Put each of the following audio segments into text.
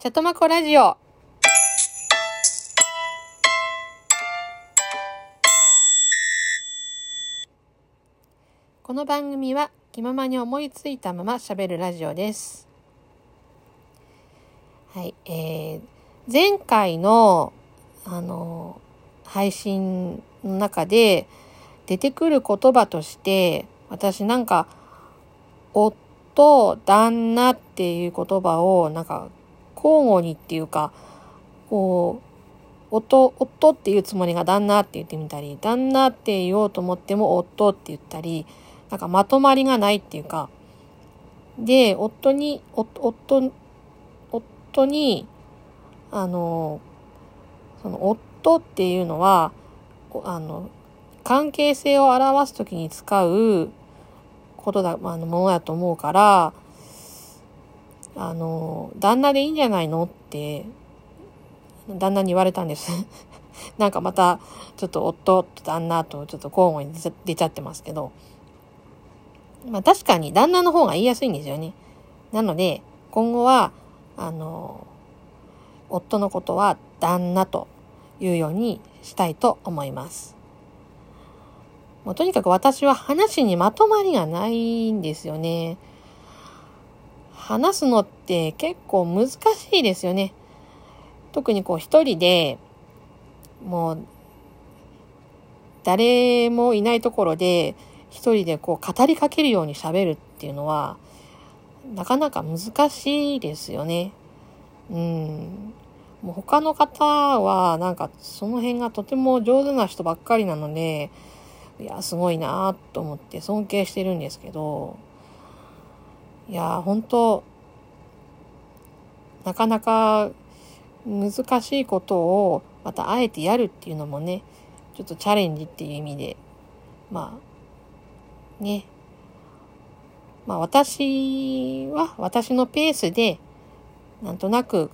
チャトマコラジオ。この番組は気ままに思いついたまま喋るラジオです。はい、えー、前回の、あの、配信の中で出てくる言葉として、私なんか、夫、旦那っていう言葉を、なんか、交互にっていうか、こう、夫、夫っていうつもりが旦那って言ってみたり、旦那って言おうと思っても夫って言ったり、なんかまとまりがないっていうか、で、夫に、夫、夫に、あの、その夫っていうのは、あの、関係性を表すときに使うことだ、あの、ものだと思うから、あの、旦那でいいんじゃないのって、旦那に言われたんです。なんかまた、ちょっと夫と旦那とちょっと交互に出ちゃってますけど、まあ確かに旦那の方が言いやすいんですよね。なので、今後は、あの、夫のことは旦那というようにしたいと思います。もうとにかく私は話にまとまりがないんですよね。話すのって結構難しいですよね。特にこう一人で、もう、誰もいないところで、一人でこう語りかけるように喋るっていうのは、なかなか難しいですよね。うん。もう他の方は、なんかその辺がとても上手な人ばっかりなので、いや、すごいなと思って尊敬してるんですけど、いや、本当なかなか難しいことをまたあえてやるっていうのもね、ちょっとチャレンジっていう意味で、まあ、ね。まあ私は私のペースで、なんとなく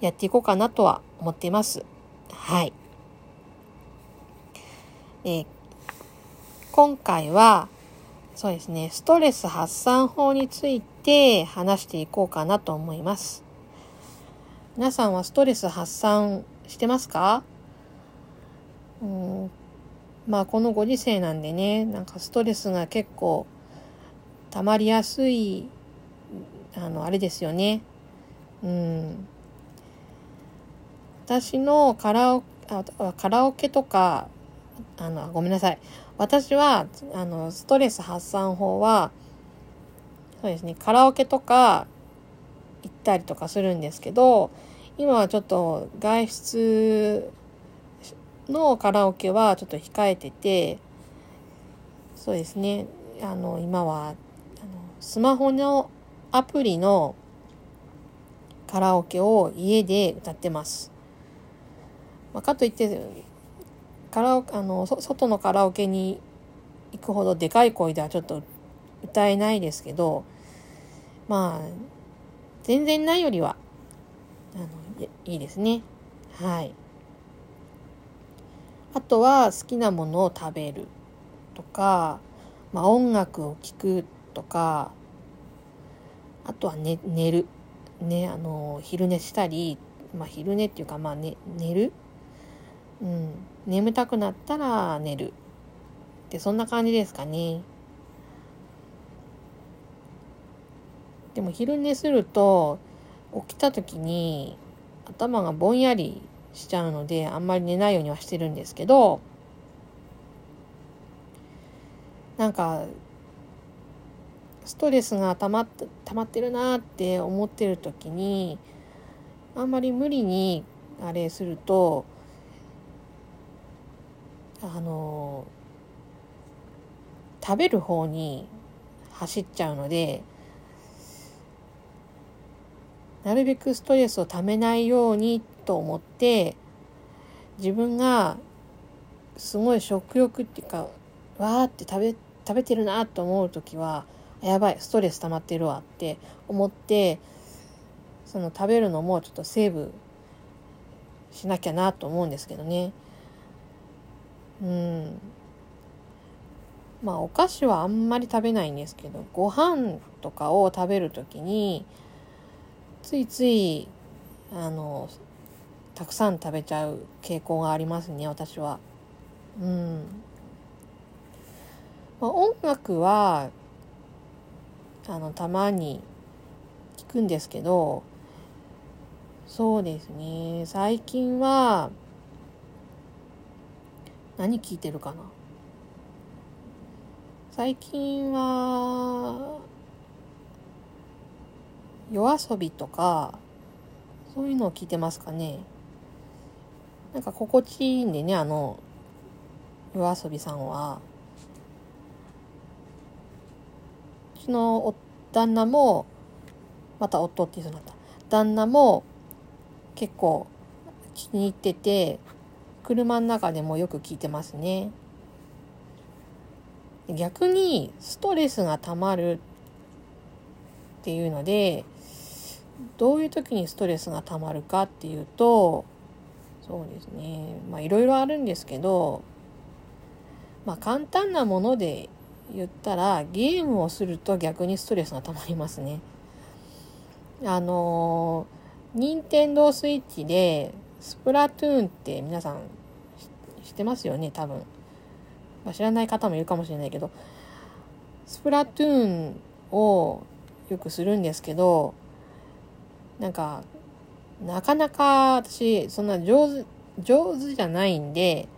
やっていこうかなとは思っています。はい。え今回は、そうですね、ストレス発散法について話していこうかなと思います。皆さんはストレス発散してますか？うん、まあこのご時世なんでね、なんかストレスが結構溜まりやすい、あの、あれですよね。うん。私のカラオカラオケとか、あの、ごめんなさい。私は、あの、ストレス発散法は、そうですね、カラオケとか行ったりとかするんですけど、今はちょっと外出のカラオケはちょっと控えてて、そうですね、あの、今は、スマホのアプリのカラオケを家で歌ってます。まあ、かといって、カラオあの、外のカラオケに行くほどでかい声ではちょっと歌えないですけど、まあ、全然ないよりは、あの、いいいですね。はい。あとは好きなものを食べるとか、まあ音楽を聴くとか、あとは寝寝る。ね、あの、昼寝したり、まあ昼寝っていうか、まあ、ね、寝るうん。眠たくなったら寝る。って、そんな感じですかね。でも昼寝すると、起きた時に頭がぼんやりしちゃうので、あんまり寝ないようにはしてるんですけど、なんか、ストレスが溜まっ溜まってるなって思ってる時に、あんまり無理にあれすると、あの、食べる方に走っちゃうので、なるべくストレスをためないようにと思って、自分がすごい食欲っていうか、わーって食べ、食べてるなと思う時は、やばい、ストレス溜まってるわって思って、その食べるのもちょっとセーブしなきゃなと思うんですけどね。うん。まあお菓子はあんまり食べないんですけど、ご飯とかを食べるときに、ついついあのたくさん食べちゃう傾向がありますね私は。うんまあ、音楽はあのたまに聞くんですけどそうですね最近は何聞いてるかな？最近は夜遊びとかそういうのを聞いてますかね。なんか心地いいんでねあの夜遊びさんは。うちの旦那もまた夫って言うそうになった。旦那も結構気に入ってて車の中でもよく聞いてますね逆にストレスがたまるっていうのでどういう時にストレスがたまるかっていうとそうですねまあいろいろあるんですけどまあ簡単なもので言ったらゲームをすると逆にストレスがたまりますね。あの任天堂スイッチでスプラトゥーンって皆さん知ってますよね？多分、まあ、知らない方もいるかもしれないけど。スプラトゥーンをよくするんですけどなんかなかなか私そんな上手上手じゃないんで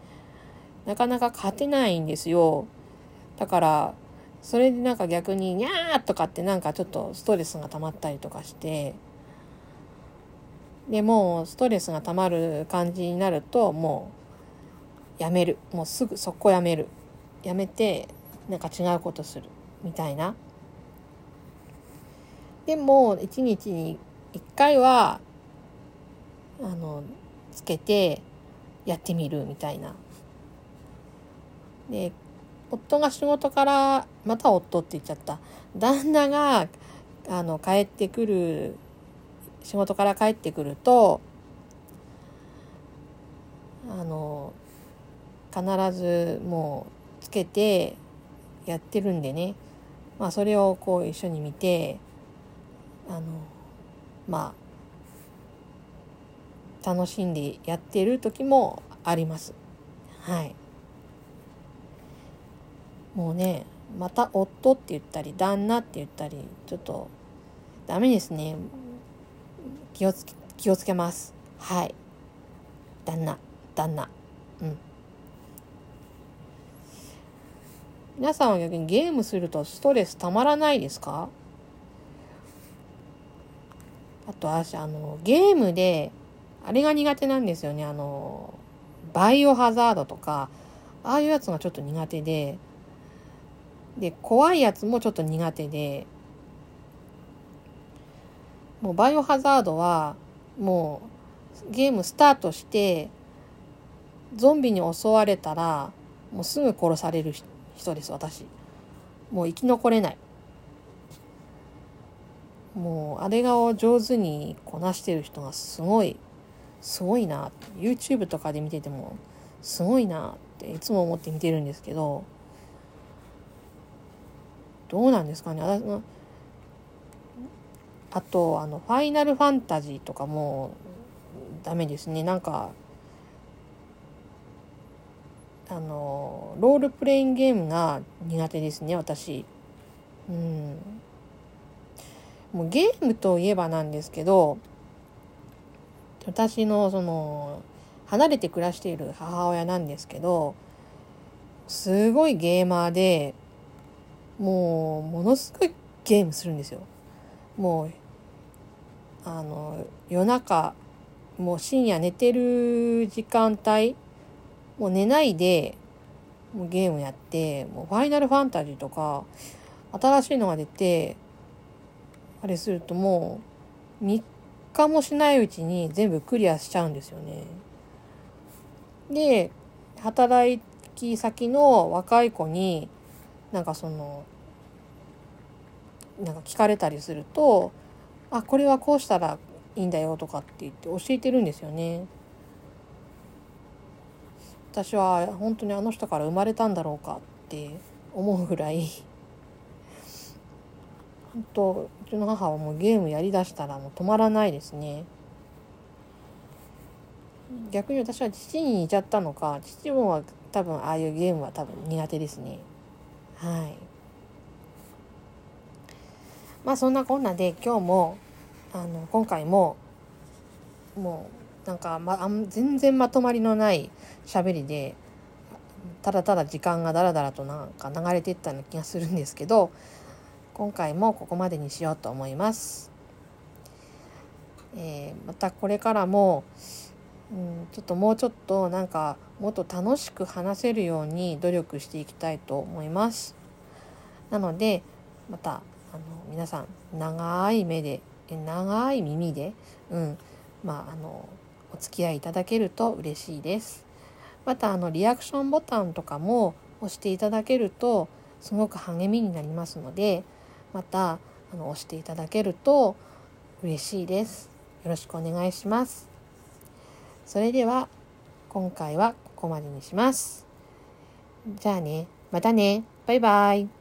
なかなか勝てないんですよ。だからそれでなんか逆に「にゃー!」とかってなんかちょっとストレスが溜まったりとかしてでもうストレスが溜まる感じになるともうやめる。もうすぐ速攻やめる。やめてなんか違うことする。みたいな。でも一日に一回はあのつけてやってみるみたいな。で夫が仕事からまた夫って言っちゃった。旦那があの帰ってくる仕事から帰ってくるとあの必ずもうつけてやってるんでね。まあそれをこう一緒に見てあのまあ楽しんでやってる時もあります。はい。もうねまた夫って言ったり旦那って言ったりちょっとダメですね。気をつけ気をつけます。はい。旦那旦那。うん。皆さんは逆にゲームするとストレスたまらないですか？あと私あのゲームであれが苦手なんですよね。あのバイオハザードとかああいうやつがちょっと苦手で。で怖いやつもちょっと苦手で。もうバイオハザードはもうゲームスタートしてゾンビに襲われたらもうすぐ殺される人です私。もう生き残れない。もうあれがを上手にこなしてる人がすごいすごいな YouTube とかで見ててもすごいなっていつも思って見てるんですけどどうなんですかね。あとあのファイナルファンタジーとかもダメですね。なんかあのロールプレインゲームが苦手ですね私。うん。もうゲームといえばなんですけど私のその離れて暮らしている母親なんですけどすごいゲーマーでもうものすごいゲームするんですよ。もうあの夜中もう深夜寝てる時間帯もう寝ないでもうゲームやってもうファイナルファンタジーとか新しいのが出てあれするともう3日もしないうちに全部クリアしちゃうんですよね。で働き先の若い子になんかそのなんか聞かれたりすると「あこれはこうしたらいいんだよ」とかって言って教えてるんですよね。私は本当にあの人から生まれたんだろうかって思うぐらい。本当うちの母はもうゲームやりだしたらもう止まらないですね。逆に私は父に似ちゃったのか父も多分ああいうゲームは多分苦手ですね。はい。まあそんなこんなで今日もあの今回ももうなんか、ま、あ全然まとまりのない喋りでただただ時間がだらだらとなんか流れていったような気がするんですけど今回もここまでにしようと思います。えー、またこれからも、うん、ちょっともうちょっとなんかもっと楽しく話せるように努力していきたいと思います。なのでまたの皆さん長い目で長い耳で、うんまあ、あのお付き合いいただけると嬉しいです。またあのリアクションボタンとかも押していただけるとすごく励みになりますのでまたあの押していただけると嬉しいです。よろしくお願いします。それでは今回はここまでにします。じゃあね、またね、バイバイ。